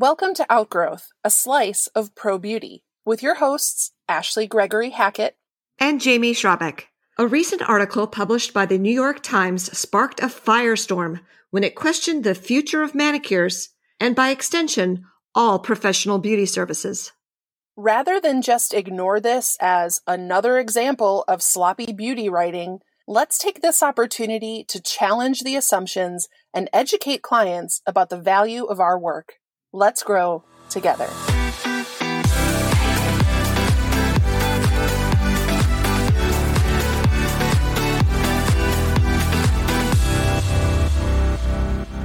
Welcome to Outgrowth, a slice of pro beauty, with your hosts, Ashley Gregory Hackett and Jamie Schrabeck. A recent article published by the New York Times sparked a firestorm when it questioned the future of manicures and, by extension, all professional beauty services. Rather than just ignore this as another example of sloppy beauty writing, let's take this opportunity to challenge the assumptions and educate clients about the value of our work. Let's grow together.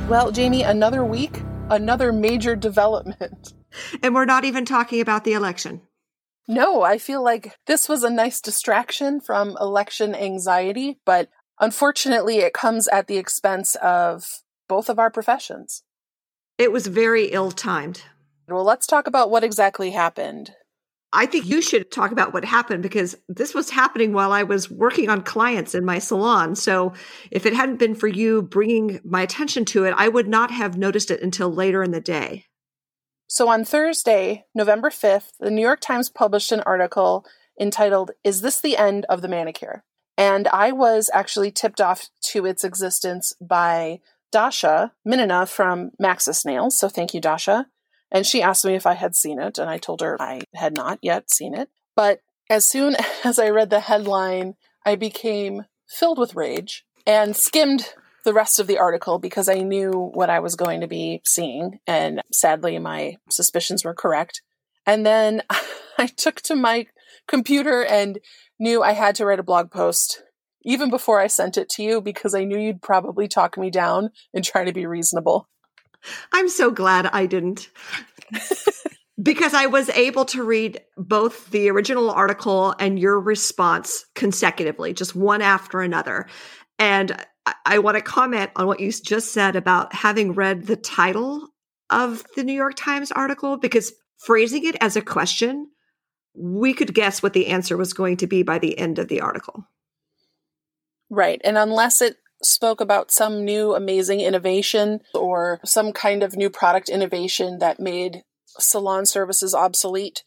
Well, Jamie, another week, another major development. And we're not even talking about the election. No, I feel like this was a nice distraction from election anxiety, but unfortunately, it comes at the expense of both of our professions. It was very ill timed. Well, let's talk about what exactly happened. I think you should talk about what happened because this was happening while I was working on clients in my salon. So if it hadn't been for you bringing my attention to it, I would not have noticed it until later in the day. So on Thursday, November 5th, the New York Times published an article entitled, Is This the End of the Manicure? And I was actually tipped off to its existence by Dasha Minina from Maxis Nails. So thank you, Dasha. And she asked me if I had seen it, and I told her I had not yet seen it. But as soon as I read the headline, I became filled with rage and skimmed the rest of the article because I knew what I was going to be seeing. And sadly, my suspicions were correct. And then I took to my computer and knew I had to write a blog post even before I sent it to you because I knew you'd probably talk me down and try to be reasonable. I'm so glad I didn't. because I was able to read both the original article and your response consecutively, just one after another. And I, I want to comment on what you just said about having read the title of the New York Times article, because phrasing it as a question, we could guess what the answer was going to be by the end of the article. Right. And unless it spoke about some new amazing innovation or some kind of new product innovation that made salon services obsolete,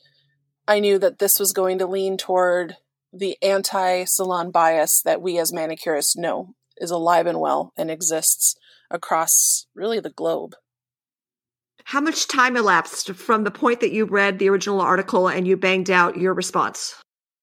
I knew that this was going to lean toward the anti salon bias that we as manicurists know is alive and well and exists across really the globe. How much time elapsed from the point that you read the original article and you banged out your response?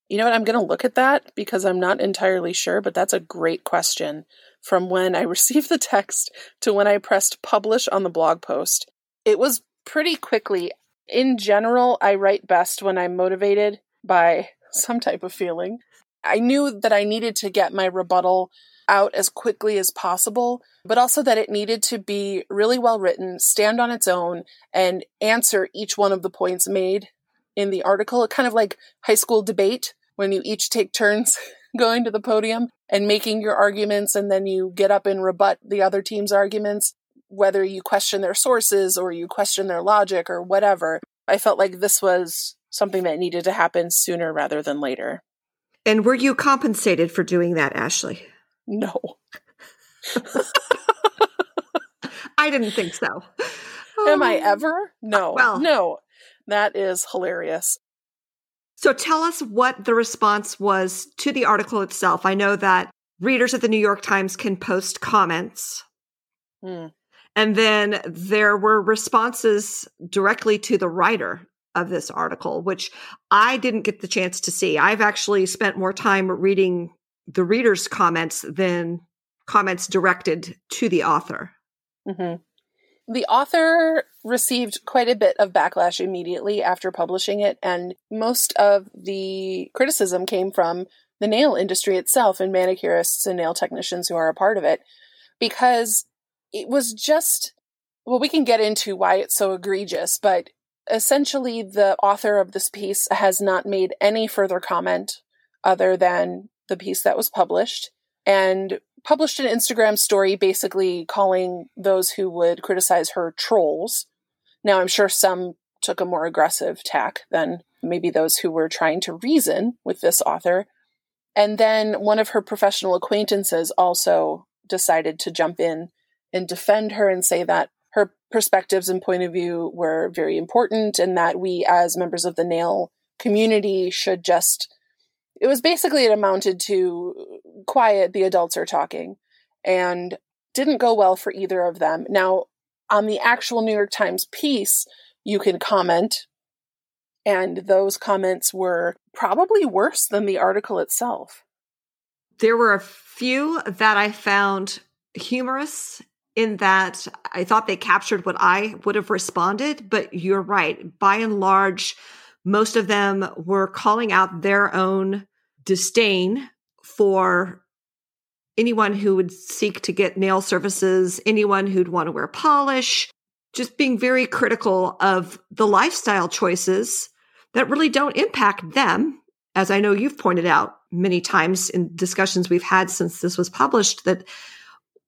You know what? I'm going to look at that because I'm not entirely sure, but that's a great question. From when I received the text to when I pressed publish on the blog post, it was pretty quickly. In general, I write best when I'm motivated by some type of feeling. I knew that I needed to get my rebuttal out as quickly as possible, but also that it needed to be really well written, stand on its own, and answer each one of the points made in the article. Kind of like high school debate when you each take turns going to the podium and making your arguments, and then you get up and rebut the other team's arguments, whether you question their sources or you question their logic or whatever. I felt like this was something that needed to happen sooner rather than later. And were you compensated for doing that, Ashley? No. I didn't think so. Am I um, ever? No. Well, no. That is hilarious. So tell us what the response was to the article itself. I know that readers of the New York Times can post comments. Hmm. And then there were responses directly to the writer of this article, which I didn't get the chance to see. I've actually spent more time reading the reader's comments than comments directed to the author. Mm-hmm. The author received quite a bit of backlash immediately after publishing it, and most of the criticism came from the nail industry itself and manicurists and nail technicians who are a part of it because it was just well we can get into why it's so egregious but essentially the author of this piece has not made any further comment other than the piece that was published and published an Instagram story basically calling those who would criticize her trolls. Now, I'm sure some took a more aggressive tack than maybe those who were trying to reason with this author. And then one of her professional acquaintances also decided to jump in and defend her and say that her perspectives and point of view were very important, and that we, as members of the nail community, should just. It was basically it amounted to uh, quiet, the adults are talking, and didn't go well for either of them. Now, on the actual New York Times piece, you can comment, and those comments were probably worse than the article itself. There were a few that I found humorous in that I thought they captured what I would have responded, but you're right. By and large, most of them were calling out their own disdain for anyone who would seek to get nail services, anyone who'd want to wear polish, just being very critical of the lifestyle choices that really don't impact them. As I know you've pointed out many times in discussions we've had since this was published, that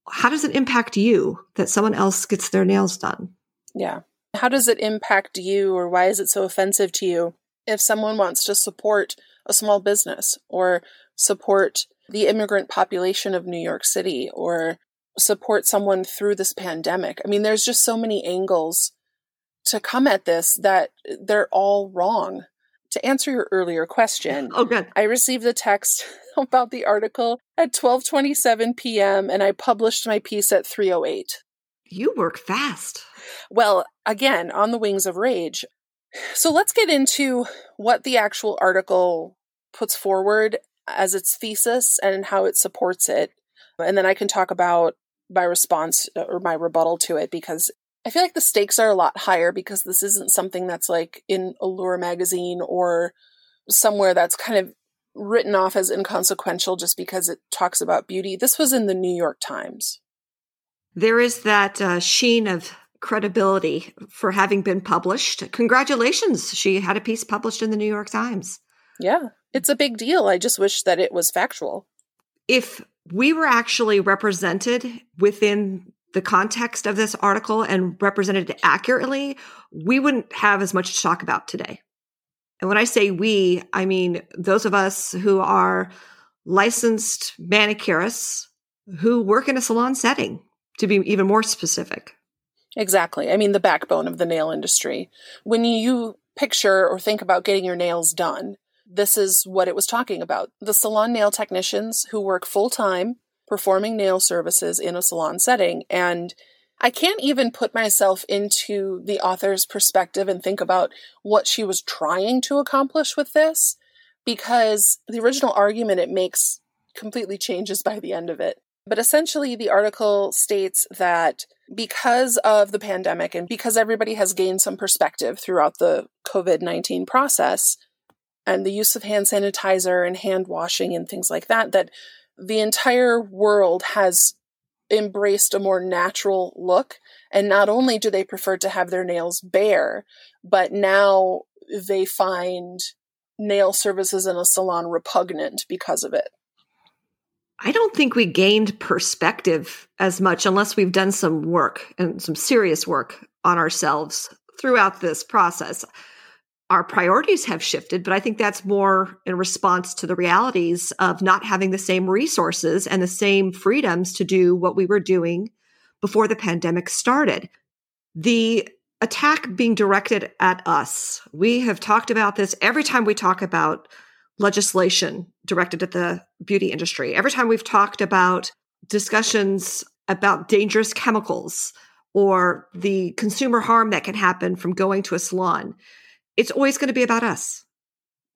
how does it impact you that someone else gets their nails done? Yeah. How does it impact you, or why is it so offensive to you if someone wants to support a small business or support the immigrant population of New York City or support someone through this pandemic. I mean, there's just so many angles to come at this that they're all wrong. To answer your earlier question, oh good. I received the text about the article at 12:27 p.m. and I published my piece at 3:08. You work fast. Well, again, on the wings of rage. So let's get into what the actual article puts forward as its thesis and how it supports it. And then I can talk about my response uh, or my rebuttal to it because I feel like the stakes are a lot higher because this isn't something that's like in Allure magazine or somewhere that's kind of written off as inconsequential just because it talks about beauty. This was in the New York Times. There is that uh, sheen of credibility for having been published. Congratulations. She had a piece published in the New York Times. Yeah, it's a big deal. I just wish that it was factual. If we were actually represented within the context of this article and represented accurately, we wouldn't have as much to talk about today. And when I say we, I mean those of us who are licensed manicurists who work in a salon setting, to be even more specific. Exactly. I mean, the backbone of the nail industry. When you picture or think about getting your nails done, this is what it was talking about. The salon nail technicians who work full time performing nail services in a salon setting. And I can't even put myself into the author's perspective and think about what she was trying to accomplish with this because the original argument it makes completely changes by the end of it. But essentially, the article states that because of the pandemic and because everybody has gained some perspective throughout the COVID 19 process, and the use of hand sanitizer and hand washing and things like that, that the entire world has embraced a more natural look. And not only do they prefer to have their nails bare, but now they find nail services in a salon repugnant because of it. I don't think we gained perspective as much unless we've done some work and some serious work on ourselves throughout this process our priorities have shifted, but I think that's more in response to the realities of not having the same resources and the same freedoms to do what we were doing before the pandemic started. The attack being directed at us, we have talked about this every time we talk about legislation directed at the beauty industry, every time we've talked about discussions about dangerous chemicals or the consumer harm that can happen from going to a salon it's always going to be about us.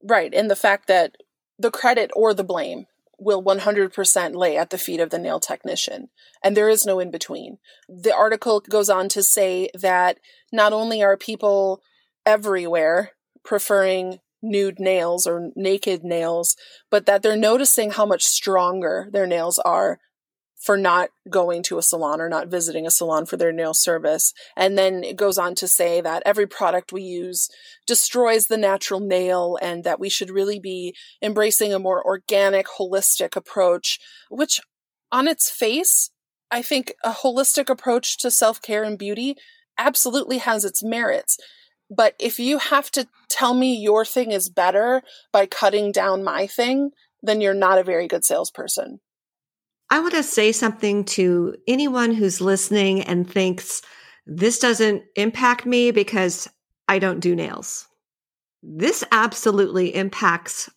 Right. And the fact that the credit or the blame will 100% lay at the feet of the nail technician. And there is no in between. The article goes on to say that not only are people everywhere preferring nude nails or naked nails, but that they're noticing how much stronger their nails are for not going to a salon or not visiting a salon for their nail service. And then it goes on to say that every product we use destroys the natural nail and that we should really be embracing a more organic, holistic approach, which on its face, I think a holistic approach to self care and beauty absolutely has its merits. But if you have to tell me your thing is better by cutting down my thing, then you're not a very good salesperson. I want to say something to anyone who's listening and thinks this doesn't impact me because I don't do nails. This absolutely impacts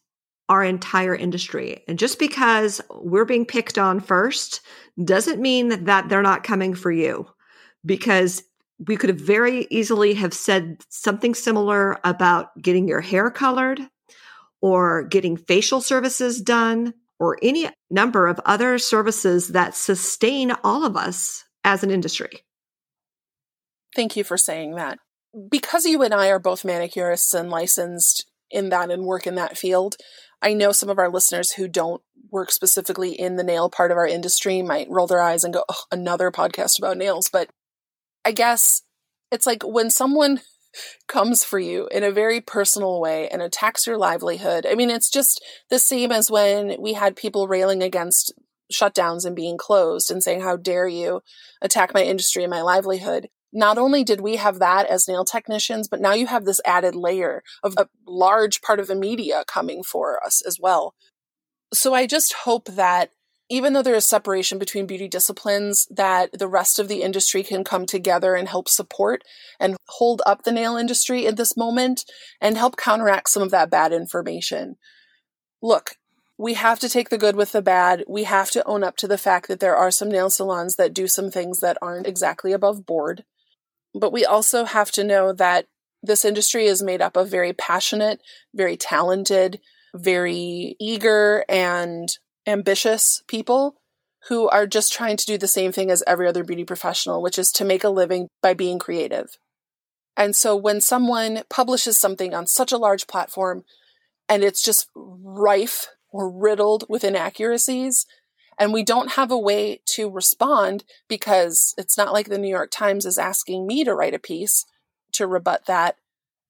our entire industry. And just because we're being picked on first doesn't mean that they're not coming for you because we could have very easily have said something similar about getting your hair colored or getting facial services done or any number of other services that sustain all of us as an industry. Thank you for saying that. Because you and I are both manicurists and licensed in that and work in that field, I know some of our listeners who don't work specifically in the nail part of our industry might roll their eyes and go, oh, another podcast about nails. But I guess it's like when someone comes for you in a very personal way and attacks your livelihood. I mean, it's just the same as when we had people railing against shutdowns and being closed and saying, How dare you attack my industry and my livelihood? Not only did we have that as nail technicians, but now you have this added layer of a large part of the media coming for us as well. So I just hope that even though there is separation between beauty disciplines, that the rest of the industry can come together and help support and hold up the nail industry in this moment and help counteract some of that bad information. Look, we have to take the good with the bad. We have to own up to the fact that there are some nail salons that do some things that aren't exactly above board. But we also have to know that this industry is made up of very passionate, very talented, very eager, and ambitious people who are just trying to do the same thing as every other beauty professional, which is to make a living by being creative. And so when someone publishes something on such a large platform and it's just rife or riddled with inaccuracies, and we don't have a way to respond because it's not like the New York Times is asking me to write a piece to rebut that,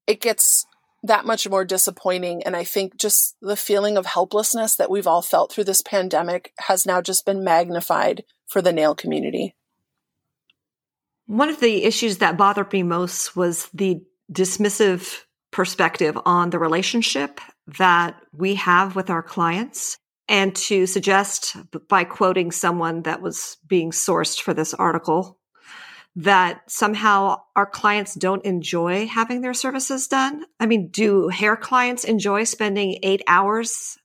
it gets that much more disappointing. And I think just the feeling of helplessness that we've all felt through this pandemic has now just been magnified for the nail community. One of the issues that bothered me most was the dismissive perspective on the relationship that we have with our clients. And to suggest by quoting someone that was being sourced for this article that somehow our clients don't enjoy having their services done? I mean, do hair clients enjoy spending eight hours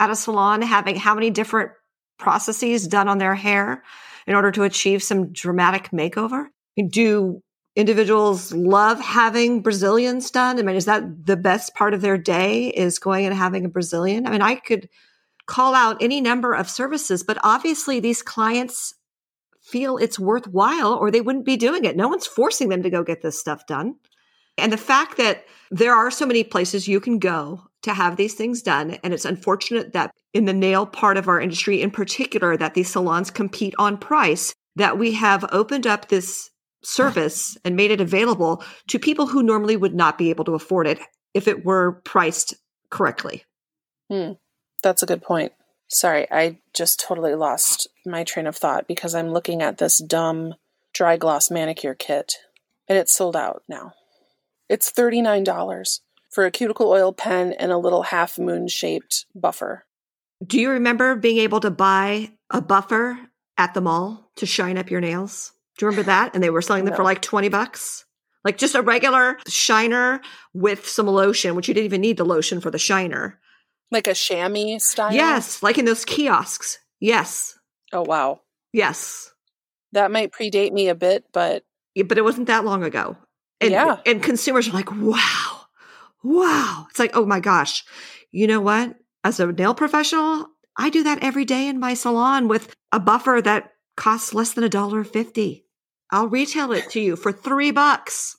at a salon having how many different processes done on their hair in order to achieve some dramatic makeover? Do individuals love having Brazilians done? I mean, is that the best part of their day is going and having a Brazilian? I mean, I could call out any number of services, but obviously these clients feel it's worthwhile or they wouldn't be doing it. No one's forcing them to go get this stuff done. And the fact that there are so many places you can go to have these things done. And it's unfortunate that in the nail part of our industry in particular, that these salons compete on price, that we have opened up this service and made it available to people who normally would not be able to afford it if it were priced correctly. Hmm. That's a good point. Sorry, I just totally lost my train of thought because I'm looking at this dumb dry gloss manicure kit and it's sold out now. It's $39 for a cuticle oil pen and a little half moon shaped buffer. Do you remember being able to buy a buffer at the mall to shine up your nails? Do you remember that? And they were selling them no. for like 20 bucks? Like just a regular shiner with some lotion, which you didn't even need the lotion for the shiner. Like a chamois style? Yes, like in those kiosks. Yes. Oh, wow. Yes. That might predate me a bit, but. Yeah, but it wasn't that long ago. And, yeah. And consumers are like, wow, wow. It's like, oh my gosh. You know what? As a nail professional, I do that every day in my salon with a buffer that costs less than a dollar fifty. I'll retail it to you for three bucks.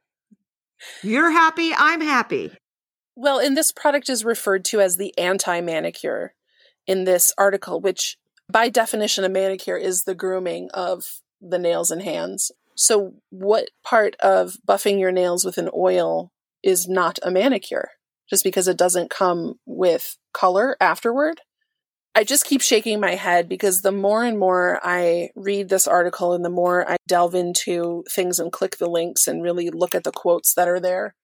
You're happy, I'm happy. Well, and this product is referred to as the anti manicure in this article, which by definition, a manicure is the grooming of the nails and hands. So, what part of buffing your nails with an oil is not a manicure? Just because it doesn't come with color afterward? I just keep shaking my head because the more and more I read this article and the more I delve into things and click the links and really look at the quotes that are there,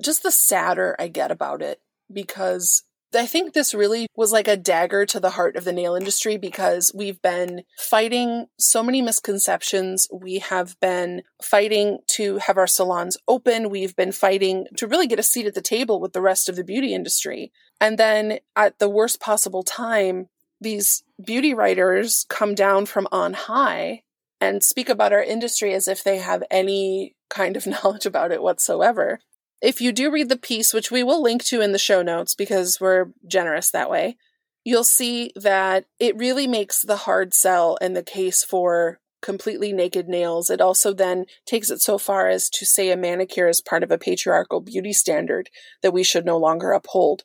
just the sadder I get about it because I think this really was like a dagger to the heart of the nail industry because we've been fighting so many misconceptions. We have been fighting to have our salons open. We've been fighting to really get a seat at the table with the rest of the beauty industry. And then at the worst possible time, these beauty writers come down from on high and speak about our industry as if they have any kind of knowledge about it whatsoever if you do read the piece, which we will link to in the show notes because we're generous that way, you'll see that it really makes the hard sell and the case for completely naked nails. It also then takes it so far as to say a manicure is part of a patriarchal beauty standard that we should no longer uphold.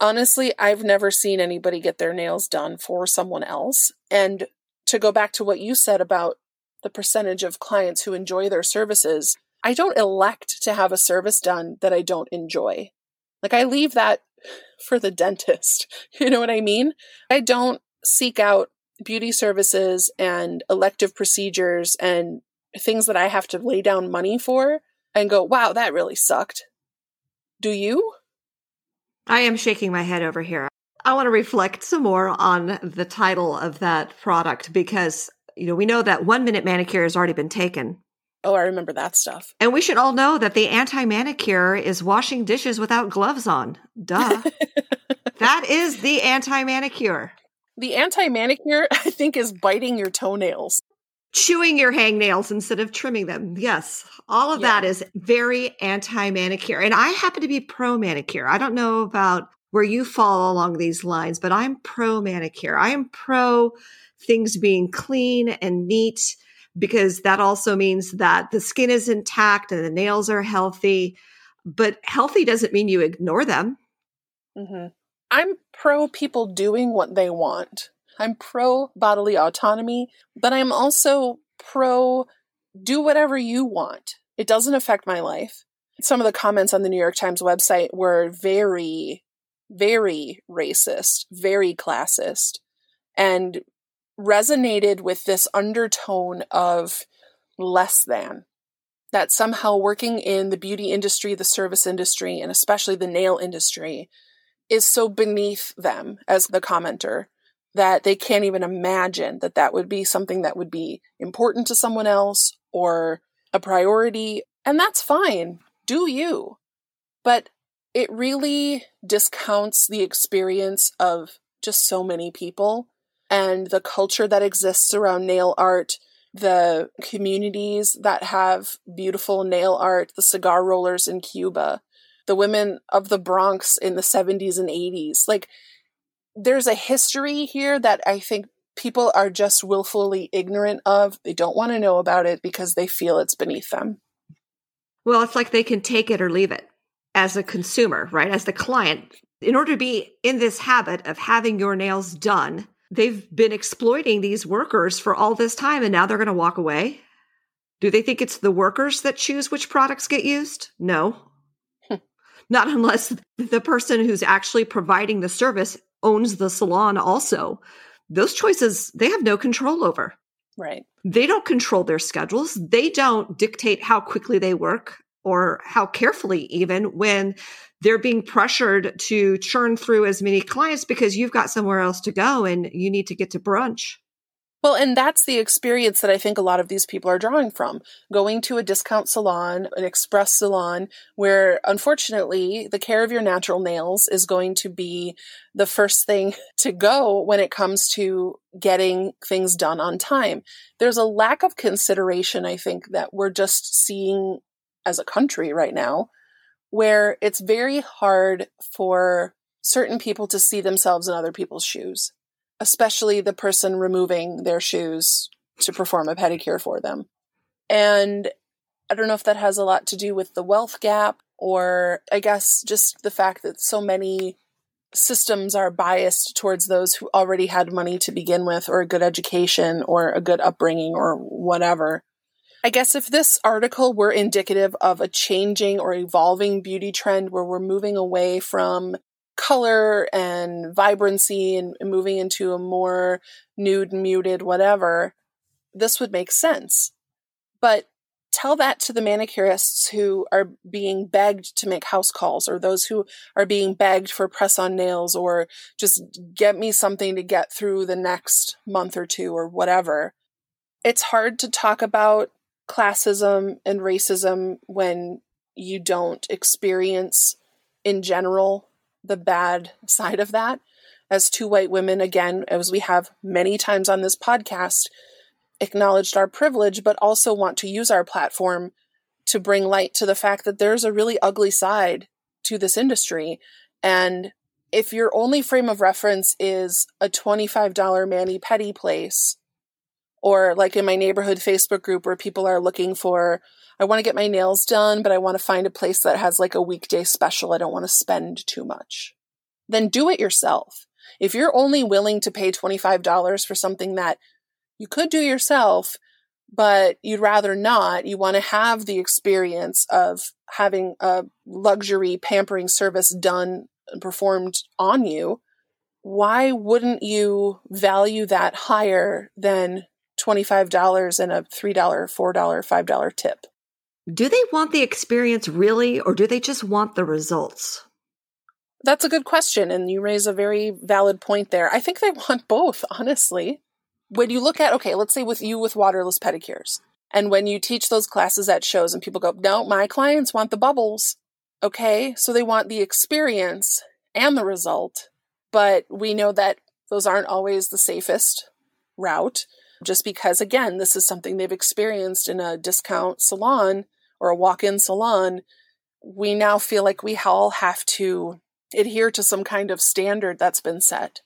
Honestly, I've never seen anybody get their nails done for someone else. And to go back to what you said about the percentage of clients who enjoy their services, I don't elect to have a service done that I don't enjoy. Like I leave that for the dentist. You know what I mean? I don't seek out beauty services and elective procedures and things that I have to lay down money for and go, wow, that really sucked. Do you? I am shaking my head over here. I want to reflect some more on the title of that product because, you know, we know that one minute manicure has already been taken. Oh, I remember that stuff. And we should all know that the anti manicure is washing dishes without gloves on. Duh. that is the anti manicure. The anti manicure, I think, is biting your toenails. Chewing your hangnails instead of trimming them. Yes. All of yeah. that is very anti manicure. And I happen to be pro manicure. I don't know about where you fall along these lines, but I'm pro manicure. I am pro things being clean and neat because that also means that the skin is intact and the nails are healthy. But healthy doesn't mean you ignore them. Mm-hmm. I'm pro people doing what they want. I'm pro bodily autonomy, but I'm also pro do whatever you want. It doesn't affect my life. Some of the comments on the New York Times website were very, very racist, very classist, and resonated with this undertone of less than. That somehow working in the beauty industry, the service industry, and especially the nail industry is so beneath them as the commenter that they can't even imagine that that would be something that would be important to someone else or a priority. And that's fine. Do you. But it really discounts the experience of just so many people and the culture that exists around nail art, the communities that have beautiful nail art, the cigar rollers in Cuba, the women of the Bronx in the 70s and 80s. Like, there's a history here that I think people are just willfully ignorant of. They don't want to know about it because they feel it's beneath them. Well, it's like they can take it or leave it as a consumer, right? As the client. In order to be in this habit of having your nails done, they've been exploiting these workers for all this time and now they're going to walk away? Do they think it's the workers that choose which products get used? No. Not unless the person who's actually providing the service owns the salon also. Those choices they have no control over. Right. They don't control their schedules. They don't dictate how quickly they work or how carefully even when they're being pressured to churn through as many clients because you've got somewhere else to go and you need to get to brunch. Well, and that's the experience that I think a lot of these people are drawing from going to a discount salon, an express salon, where unfortunately the care of your natural nails is going to be the first thing to go when it comes to getting things done on time. There's a lack of consideration, I think, that we're just seeing as a country right now where it's very hard for certain people to see themselves in other people's shoes, especially the person removing their shoes to perform a pedicure for them. And I don't know if that has a lot to do with the wealth gap or I guess just the fact that so many systems are biased towards those who already had money to begin with or a good education or a good upbringing or whatever. I guess if this article were indicative of a changing or evolving beauty trend where we're moving away from color and vibrancy and moving into a more nude, muted, whatever, this would make sense. But tell that to the manicurists who are being begged to make house calls or those who are being begged for press on nails or just get me something to get through the next month or two or whatever. It's hard to talk about classism and racism when you don't experience in general the bad side of that. As two white women, again, as we have many times on this podcast, acknowledged our privilege, but also want to use our platform to bring light to the fact that there's a really ugly side to this industry. And if your only frame of reference is a $25 mani pedi place, or like in my neighborhood Facebook group where people are looking for, I want to get my nails done, but I want to find a place that has like a weekday special. I don't want to spend too much. Then do it yourself. If you're only willing to pay $25 for something that you could do yourself, but you'd rather not. You want to have the experience of having a luxury pampering service done and performed on you. Why wouldn't you value that higher than $25 and a $3, $4, $5 tip? Do they want the experience really, or do they just want the results? That's a good question. And you raise a very valid point there. I think they want both, honestly when you look at, okay, let's say with you with waterless pedicures, and when you teach those classes at shows and people go, no, my clients want the bubbles. Okay, so they want the experience and the result, but we know that those aren't always the safest route just because, again, this is something they've experienced in a discount salon or a walk in salon. We now feel like we all have to adhere to some kind of standard that's been set.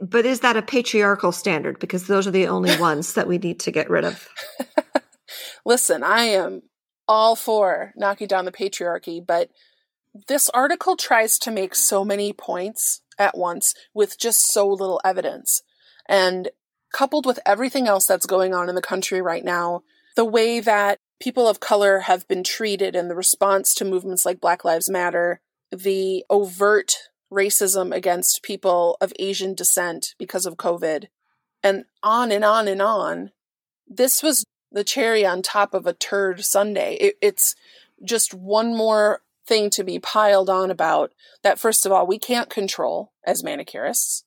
But is that a patriarchal standard? Because those are the only ones that we need to get rid of. Listen, I am all for knocking down the patriarchy, but this article tries to make so many points at once with just so little evidence. And coupled with everything else that's going on in the country right now, the way that people of color have been treated and the response to movements like Black Lives Matter, the overt racism against people of Asian descent because of COVID, and on and on and on. This was the cherry on top of a turd Sunday. It, it's just one more thing to be piled on about that, first of all, we can't control as manicurists.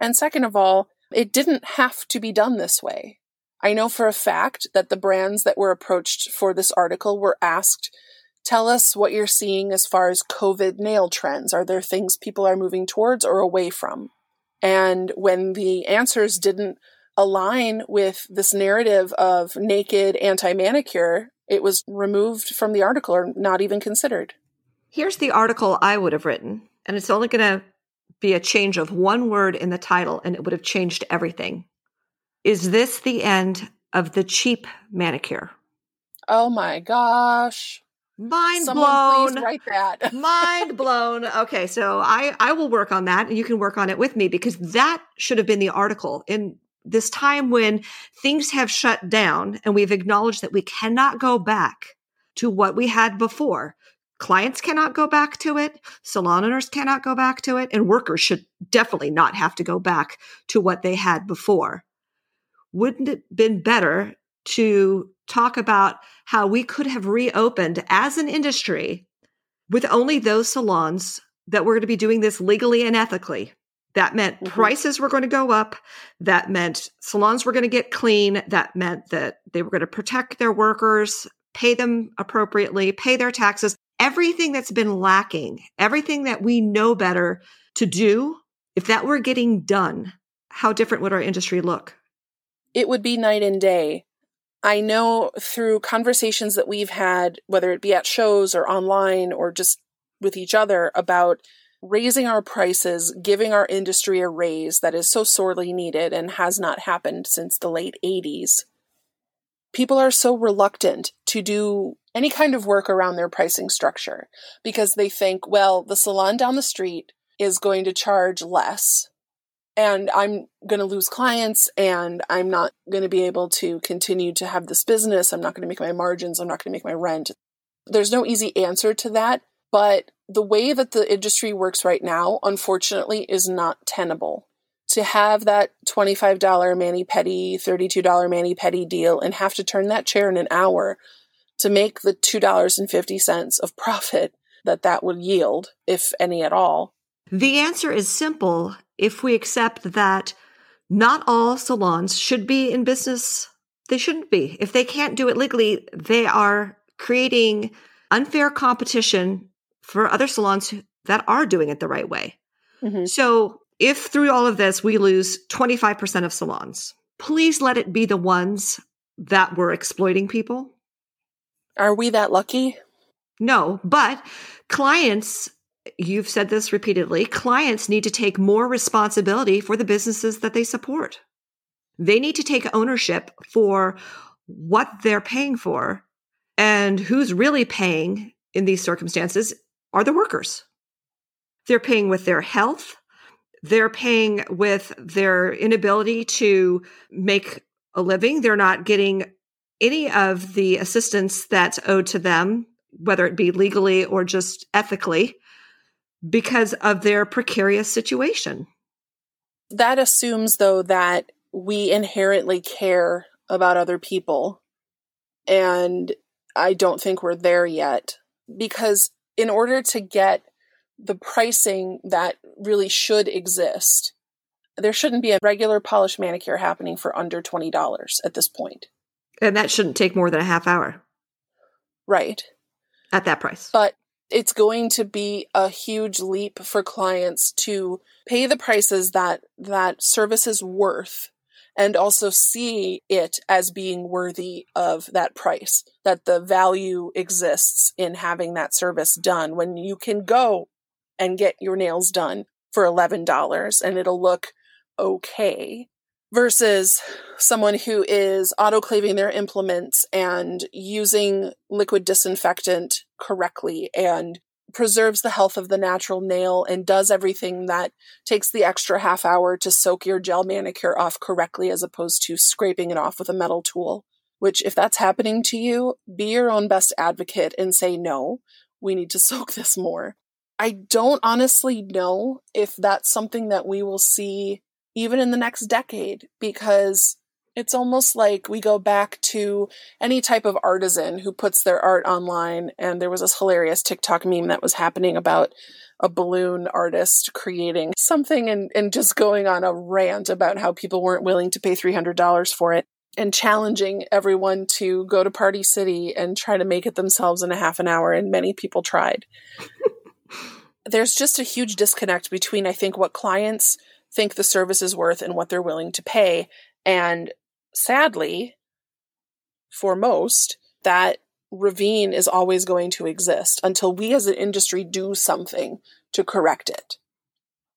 And second of all, it didn't have to be done this way. I know for a fact that the brands that were approached for this article were asked Tell us what you're seeing as far as COVID nail trends. Are there things people are moving towards or away from? And when the answers didn't align with this narrative of naked anti manicure, it was removed from the article or not even considered. Here's the article I would have written, and it's only going to be a change of one word in the title, and it would have changed everything. Is this the end of the cheap manicure? Oh my gosh. Mind Someone blown. write that. Mind blown. Okay, so I I will work on that, and you can work on it with me because that should have been the article in this time when things have shut down and we've acknowledged that we cannot go back to what we had before. Clients cannot go back to it, salon owners cannot go back to it, and workers should definitely not have to go back to what they had before. Wouldn't it been better to talk about how we could have reopened as an industry with only those salons that were going to be doing this legally and ethically. That meant mm-hmm. prices were going to go up. That meant salons were going to get clean. That meant that they were going to protect their workers, pay them appropriately, pay their taxes. Everything that's been lacking, everything that we know better to do, if that were getting done, how different would our industry look? It would be night and day. I know through conversations that we've had, whether it be at shows or online or just with each other, about raising our prices, giving our industry a raise that is so sorely needed and has not happened since the late 80s. People are so reluctant to do any kind of work around their pricing structure because they think, well, the salon down the street is going to charge less and I'm going to lose clients and I'm not going to be able to continue to have this business. I'm not going to make my margins. I'm not going to make my rent. There's no easy answer to that, but the way that the industry works right now, unfortunately, is not tenable. To have that $25 mani pedi, $32 mani pedi deal and have to turn that chair in an hour to make the $2.50 of profit that that would yield, if any at all? The answer is simple if we accept that not all salons should be in business. They shouldn't be. If they can't do it legally, they are creating unfair competition for other salons that are doing it the right way. Mm-hmm. So if through all of this we lose 25% of salons, please let it be the ones that were exploiting people. Are we that lucky? No, but clients, you've said this repeatedly, clients need to take more responsibility for the businesses that they support. They need to take ownership for what they're paying for. And who's really paying in these circumstances are the workers. They're paying with their health, they're paying with their inability to make a living. They're not getting any of the assistance that's owed to them, whether it be legally or just ethically, because of their precarious situation. That assumes, though, that we inherently care about other people. And I don't think we're there yet. Because in order to get the pricing that really should exist. There shouldn't be a regular polished manicure happening for under $20 at this point. And that shouldn't take more than a half hour. Right. At that price. But it's going to be a huge leap for clients to pay the prices that that service is worth and also see it as being worthy of that price that the value exists in having that service done when you can go and get your nails done for $11 and it'll look okay versus someone who is autoclaving their implements and using liquid disinfectant correctly and preserves the health of the natural nail and does everything that takes the extra half hour to soak your gel manicure off correctly as opposed to scraping it off with a metal tool. Which, if that's happening to you, be your own best advocate and say, no, we need to soak this more. I don't honestly know if that's something that we will see even in the next decade because it's almost like we go back to any type of artisan who puts their art online. And there was this hilarious TikTok meme that was happening about a balloon artist creating something and, and just going on a rant about how people weren't willing to pay $300 for it and challenging everyone to go to Party City and try to make it themselves in a half an hour. And many people tried. there's just a huge disconnect between, I think, what clients think the service is worth and what they're willing to pay. And sadly, for most, that ravine is always going to exist until we as an industry do something to correct it.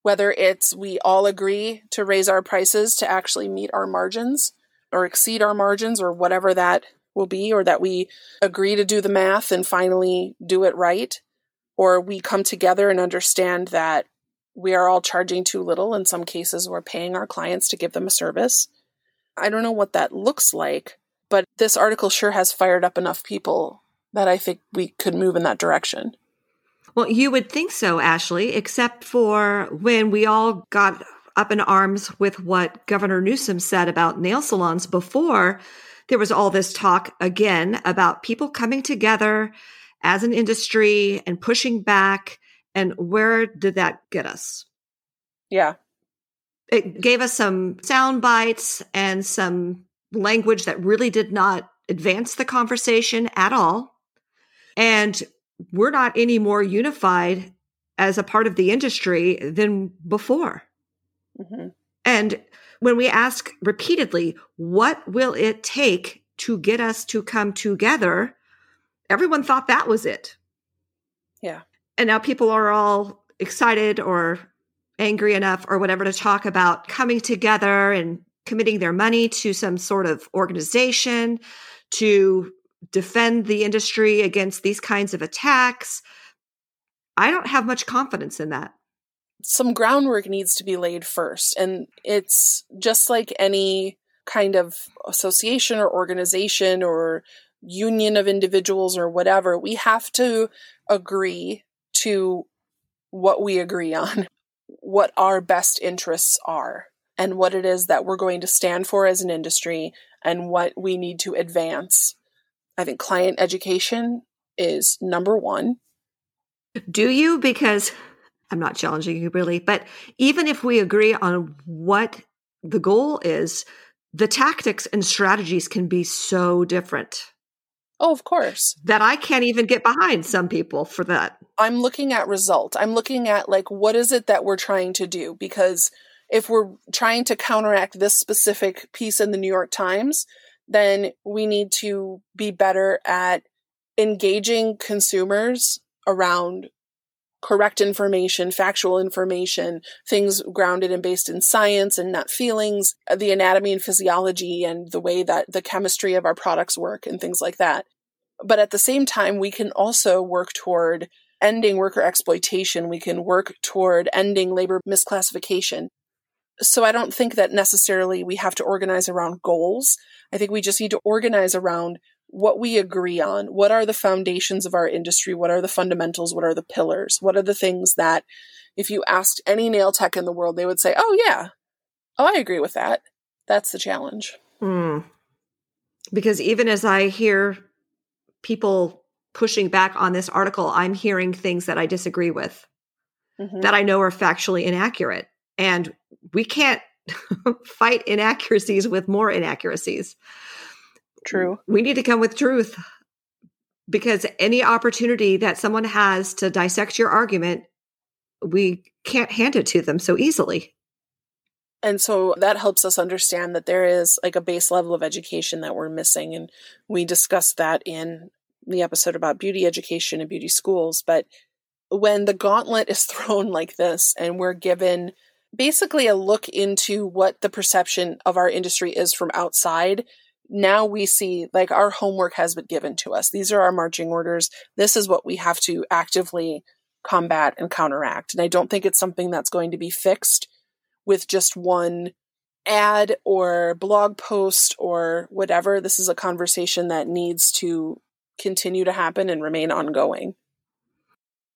Whether it's we all agree to raise our prices to actually meet our margins or exceed our margins or whatever that will be, or that we agree to do the math and finally do it right or we come together and understand that we are all charging too little. In some cases, we're paying our clients to give them a service. I don't know what that looks like, but this article sure has fired up enough people that I think we could move in that direction. Well, you would think so, Ashley, except for when we all got up in arms with what Governor Newsom said about nail salons before, there was all this talk again about people coming together as an industry and pushing back. And where did that get us? Yeah. It gave us some sound bites and some language that really did not advance the conversation at all. And we're not any more unified as a part of the industry than before. Mm-hmm. And when we ask repeatedly, what will it take to get us to come together? everyone thought that was it. Yeah. And now people are all excited or angry enough or whatever to talk about coming together and committing their money to some sort of organization to defend the industry against these kinds of attacks. I don't have much confidence in that. Some groundwork needs to be laid first. And it's just like any kind of association or organization or union of individuals or whatever, we have to agree to what we agree on, what our best interests are, and what it is that we're going to stand for as an industry, and what we need to advance I think client education is number one. Do you? Because I'm not challenging you really, but even if we agree on what the goal is, the tactics and strategies can be so different. Oh, of course. That I can't even get behind some people for that. I'm looking at result. I'm looking at like what is it that we're trying to do because if we're trying to counteract this specific piece in the New York Times, then we need to be better at engaging consumers around correct information, factual information, things grounded and based in science and not feelings, uh, the anatomy and physiology and the way that the chemistry of our products work and things like that. But at the same time, we can also work toward ending worker exploitation. We can work toward ending labor misclassification. So I don't think that necessarily we have to organize around goals. I think we just need to organize around what we agree on. What are the foundations of our industry? What are the fundamentals? What are the pillars? What are the things that if you asked any nail tech in the world, they would say, oh, yeah, oh, I agree with that. That's the challenge. Mm. Because even as I hear people pushing back on this article, I'm hearing things that I disagree with mm-hmm. that I know are factually inaccurate. And we can't fight inaccuracies with more inaccuracies. Mm, True. We need to come with truth because any opportunity that someone has to dissect your argument, we can't hand it to them so easily. And so that helps us understand that there is like a base level of education that we're missing. And we discussed that in the episode about beauty education and beauty schools. But when the gauntlet is thrown like this and we're given basically a look into what the perception of our industry is from outside, now we see like our homework has been given to us. These are our marching orders. This is what we have to actively combat and counteract. And I don't think it's something that's going to be fixed with just one ad or blog post or whatever. This is a conversation that needs to continue to happen and remain ongoing.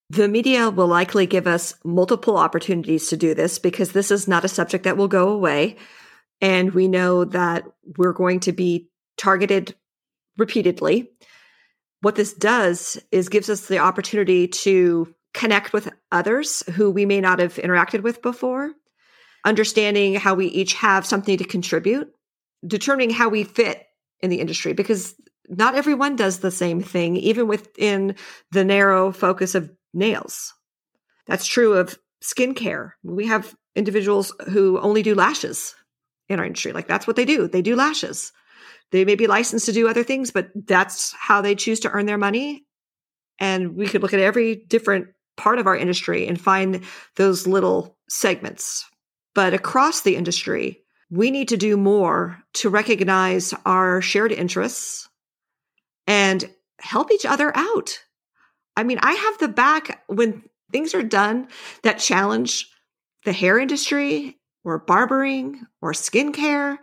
The media will likely give us multiple opportunities to do this because this is not a subject that will go away. And we know that we're going to be targeted repeatedly. What this does is gives us the opportunity to connect with others who we may not have interacted with before, understanding how we each have something to contribute, determining how we fit in the industry, because not everyone does the same thing, even within the narrow focus of nails. That's true of skincare. We have individuals who only do lashes in our industry. Like that's what they do. They do lashes. They may be licensed to do other things, but that's how they choose to earn their money. And we could look at every different part of our industry and find those little segments. But across the industry, we need to do more to recognize our shared interests and help each other out. I mean, I have the back when things are done that challenge the hair industry or barbering or skincare,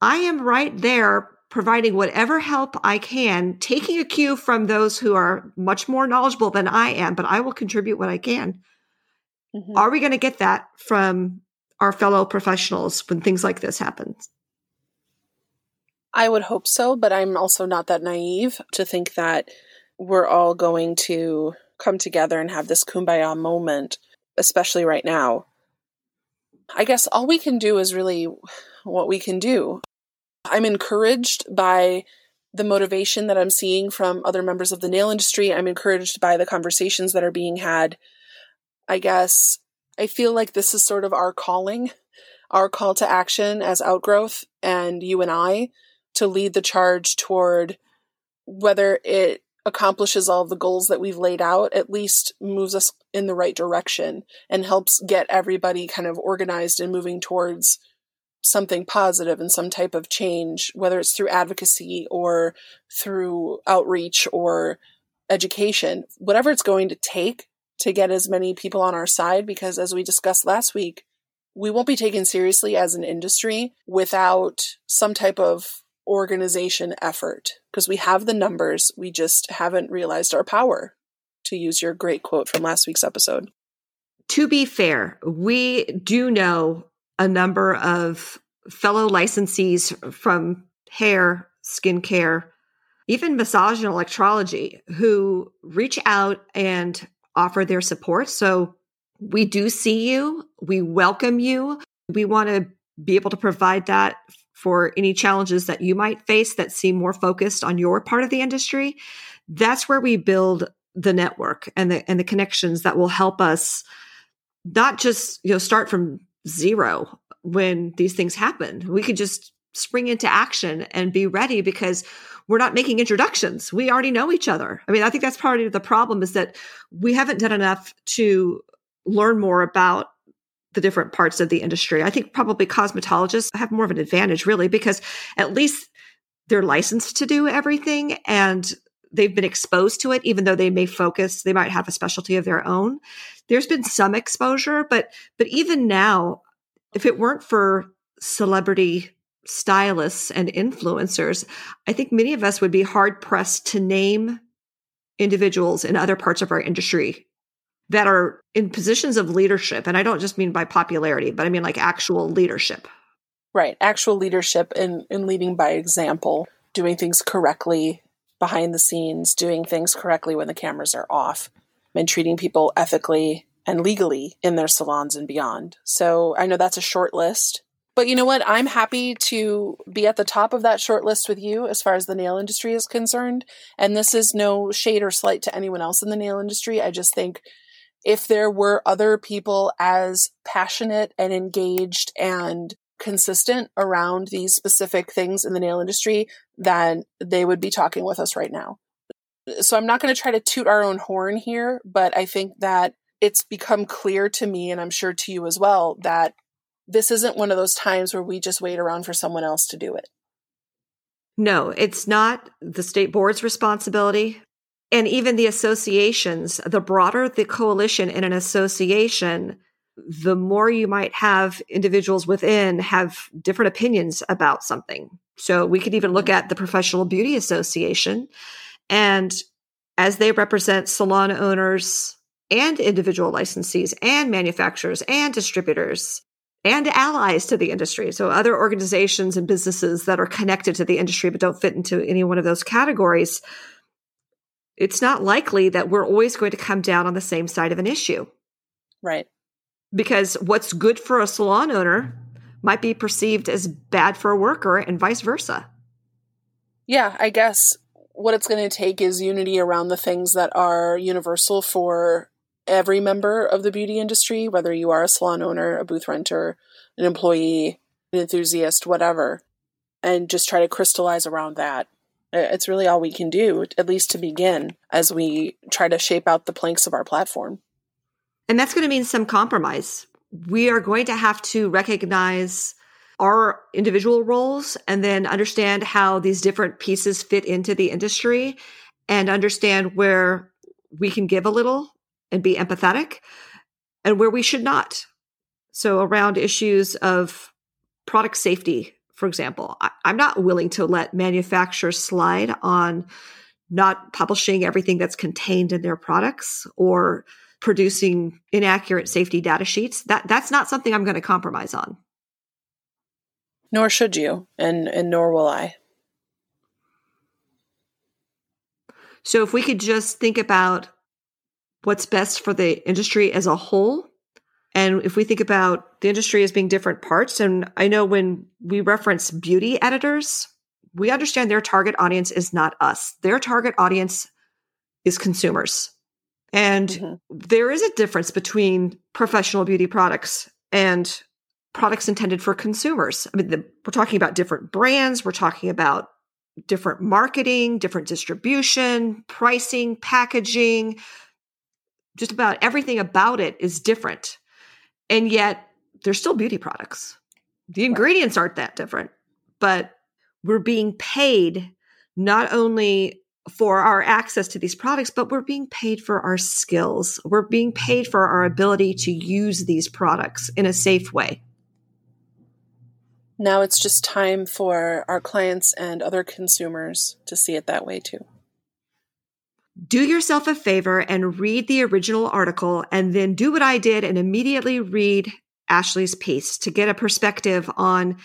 I am right there providing whatever help I can, taking a cue from those who are much more knowledgeable than I am, but I will contribute what I can. Mm-hmm. Are we going to get that from our fellow professionals when things like this happen? I would hope so, but I'm also not that naive to think that we're all going to come together and have this kumbaya moment, especially right now. I guess all we can do is really what we can do. I'm encouraged by the motivation that I'm seeing from other members of the nail industry. I'm encouraged by the conversations that are being had. I guess I feel like this is sort of our calling, our call to action as outgrowth and you and I to lead the charge toward whether it accomplishes all the goals that we've laid out, at least moves us in the right direction and helps get everybody kind of organized and moving towards something positive and some type of change, whether it's through advocacy or through outreach or education, whatever it's going to take to get as many people on our side. Because as we discussed last week, we won't be taken seriously as an industry without some type of organization effort because we have the numbers, we just haven't realized our power, to use your great quote from last week's episode. To be fair, we do know a number of fellow licensees from hair, skincare, even massage and electrology, who reach out and offer their support. So we do see you, we welcome you. We want to be able to provide that for any challenges that you might face that seem more focused on your part of the industry. That's where we build the network and the and the connections that will help us not just you know start from zero when these things happen. We could just spring into action and be ready because we're not making introductions. We already know each other. I mean, I think that's part of the problem is that we haven't done enough to learn more about the different parts of the industry. I think probably cosmetologists have more of an advantage really because at least they're licensed to do everything and they've been exposed to it even though they may focus they might have a specialty of their own there's been some exposure but but even now if it weren't for celebrity stylists and influencers i think many of us would be hard pressed to name individuals in other parts of our industry that are in positions of leadership and i don't just mean by popularity but i mean like actual leadership right actual leadership and in, in leading by example doing things correctly behind the scenes, doing things correctly when the cameras are off, and treating people ethically and legally in their salons and beyond. So I know that's a short list. But you know what? I'm happy to be at the top of that short list with you as far as the nail industry is concerned. And this is no shade or slight to anyone else in the nail industry. I just think if there were other people as passionate and engaged and consistent around these specific things in the nail industry, then they would be talking with us right now. So I'm not going to try to toot our own horn here, but I think that it's become clear to me, and I'm sure to you as well, that this isn't one of those times where we just wait around for someone else to do it. No, it's not the state board's responsibility. And even the associations, the broader the coalition in an association, the more you might have individuals within have different opinions about something. So we could even look at the Professional Beauty Association and as they represent salon owners and individual licensees and manufacturers and distributors and allies to the industry. So other organizations and businesses that are connected to the industry but don't fit into any one of those categories. It's not likely that we're always going to come down on the same side of an issue. Right because what's good for a salon owner might be perceived as bad for a worker and vice versa. Yeah, I guess what it's going to take is unity around the things that are universal for every member of the beauty industry, whether you are a salon owner, a booth renter, an employee, an enthusiast, whatever, and just try to crystallize around that. Uh, it's really all we can do, at least to begin, as we try to shape out the planks of our platform. And that's going to mean some compromise. We are going to have to recognize our individual roles and then understand how these different pieces fit into the industry and understand where we can give a little and be empathetic and where we should not. So, around issues of product safety, for example, I, am not willing to let manufacturers slide on not publishing everything that's contained in their products or producing inaccurate safety data sheets. That that's not something I'm going to compromise on. Nor should you, and and nor will I. So if we could just think about what's best for the industry as a whole, and if we think about the industry as being different parts, and I know when we reference beauty editors, we understand their target audience is not us. Their target audience is consumers. And mm-hmm. there is a difference between professional beauty products and products intended for consumers. I mean, the, we're talking about different brands, we're talking about different marketing, different distribution, pricing, packaging, just about everything about it is different. And yet, they're still beauty products. The ingredients aren't that different, but we're being paid not only for our access to these products, but we're being paid for our skills. We're being paid for our ability to use these products in a safe way. Now it's just time for our clients and other consumers to see it that way too. Do yourself a favor and read the original article, and then do what I did and immediately read Ashley's piece to get a perspective on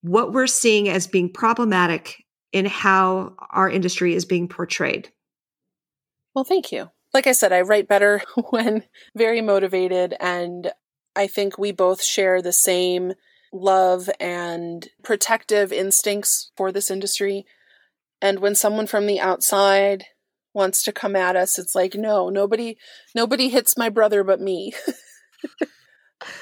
what we're seeing as being problematic in how our industry is being portrayed. Well, thank you. Like I said, I write better when very motivated, and I think we both share the same love and protective instincts for this industry. And when someone from the outside wants to come at us, it's like, no, nobody nobody hits my brother but me.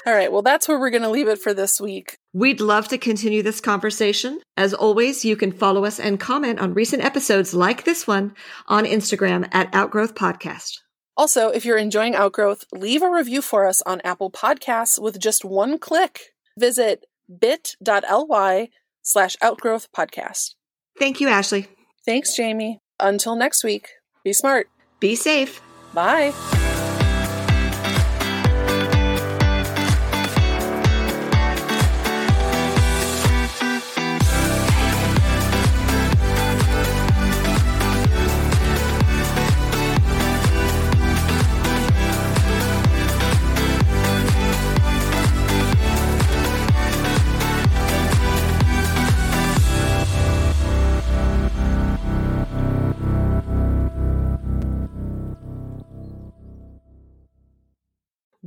All right, well, that's where we're going to leave it for this week. We'd love to continue this conversation. As always, you can follow us and comment on recent episodes like this one on Instagram at Outgrowth Podcast. Also, if you're enjoying Outgrowth, leave a review for us on Apple Podcasts with just one click. Visit bit.ly slash outgrowth podcast. Thank you, Ashley. Thanks, Jamie. Until next week, be smart. Be safe. Bye.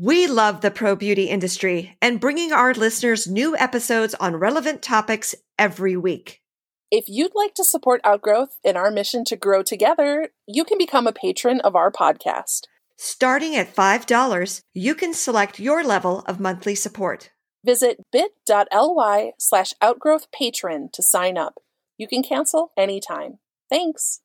We love the pro beauty industry and bringing our listeners new episodes on relevant topics every week. If you'd like to support Outgrowth in our mission to grow together, you can become a patron of our podcast. Starting at $5, you can select your level of monthly support. Visit bit.ly slash outgrowth patron to sign up. You can cancel anytime. Thanks.